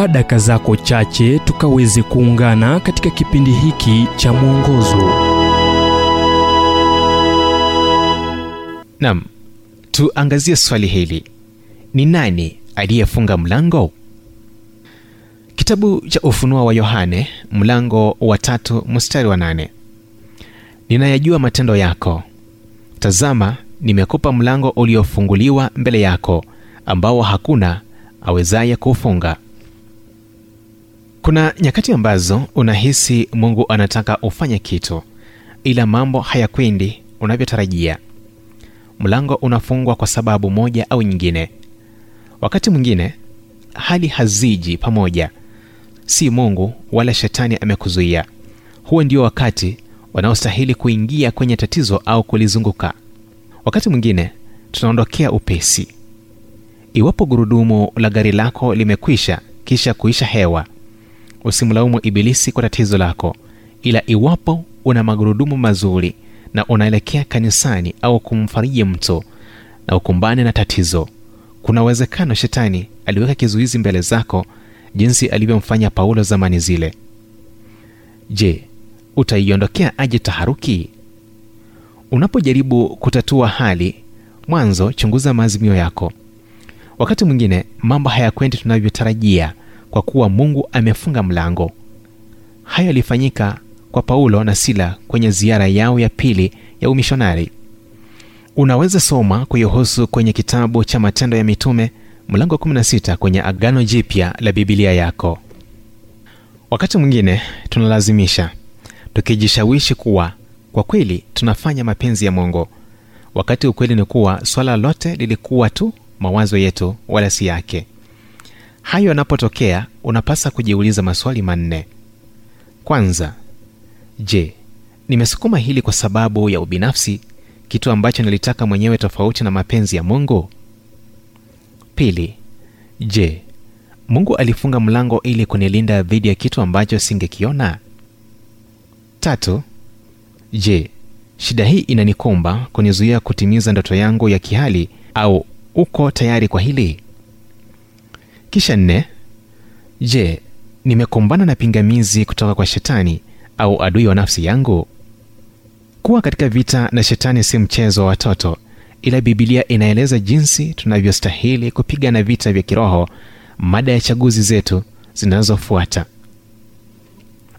chukua daka zako chache tukaweze kuungana katika kipindi hiki cha mwongozo. Nam tuangazie swali hili. Ni nani aliyefunga mlango? Kitabu cha ufunuo wa yohane mlango wa tatu mstari wa nane. Ninayajua matendo yako. Tazama nimekupa mlango uliofunguliwa mbele yako ambao hakuna awezaye kuufunga kuna nyakati ambazo unahisi mungu anataka ufanye kitu ila mambo hayakwendi unavyotarajia. Mlango unafungwa kwa sababu moja au nyingine. Wakati mwingine hali haziji pamoja. Si mungu wala shetani amekuzuia. Huo ndio wakati wanaostahili kuingia kwenye tatizo au kulizunguka. Wakati mwingine tunaondokea upesi. Iwapo gurudumu la gari lako limekwisha kisha kuisha hewa usimlaumu ibilisi kwa tatizo lako. Ila iwapo una magurudumu mazuri na unaelekea kanisani au kumfariji mtu na ukumbane na tatizo kuna uwezekano shetani aliweka kizuizi mbele zako jinsi alivyomfanya paulo zamani zile. Je utaiondokea aje taharuki? Unapojaribu kutatua hali mwanzo chunguza maazimio yako. Wakati mwingine mambo hayakwendi tunavyotarajia kwa kuwa mungu amefunga mlango. Hayo yalifanyika kwa paulo na sila kwenye ziara yao ya pili ya umishonari. Unaweza soma kuihusu kwenye kitabu cha matendo ya mitume mlango 16 kwenye agano jipya la bibilia yako. Wakati mwingine tunalazimisha tukijishawishi kuwa kwa kweli tunafanya mapenzi ya mungu. Wakati ukweli ni kuwa swala lote lilikuwa tu mawazo yetu wala si yake hayo yanapotokea unapasa kujiuliza maswali manne. Kwanza je nimesukuma hili kwa sababu ya ubinafsi kitu ambacho nilitaka mwenyewe tofauti na mapenzi ya mungu? Pili je mungu alifunga mlango ili kunilinda dhidi ya kitu ambacho singekiona? Tatu je shida hii inanikumba kunizuia kutimiza ndoto yangu ya kihali au uko tayari kwa hili kisha nne je nimekumbana na pingamizi kutoka kwa shetani au adui wa nafsi yangu? Kuwa katika vita na shetani si mchezo wa watoto ila bibilia inaeleza jinsi tunavyostahili kupigana vita vya kiroho mada ya chaguzi zetu zinazofuata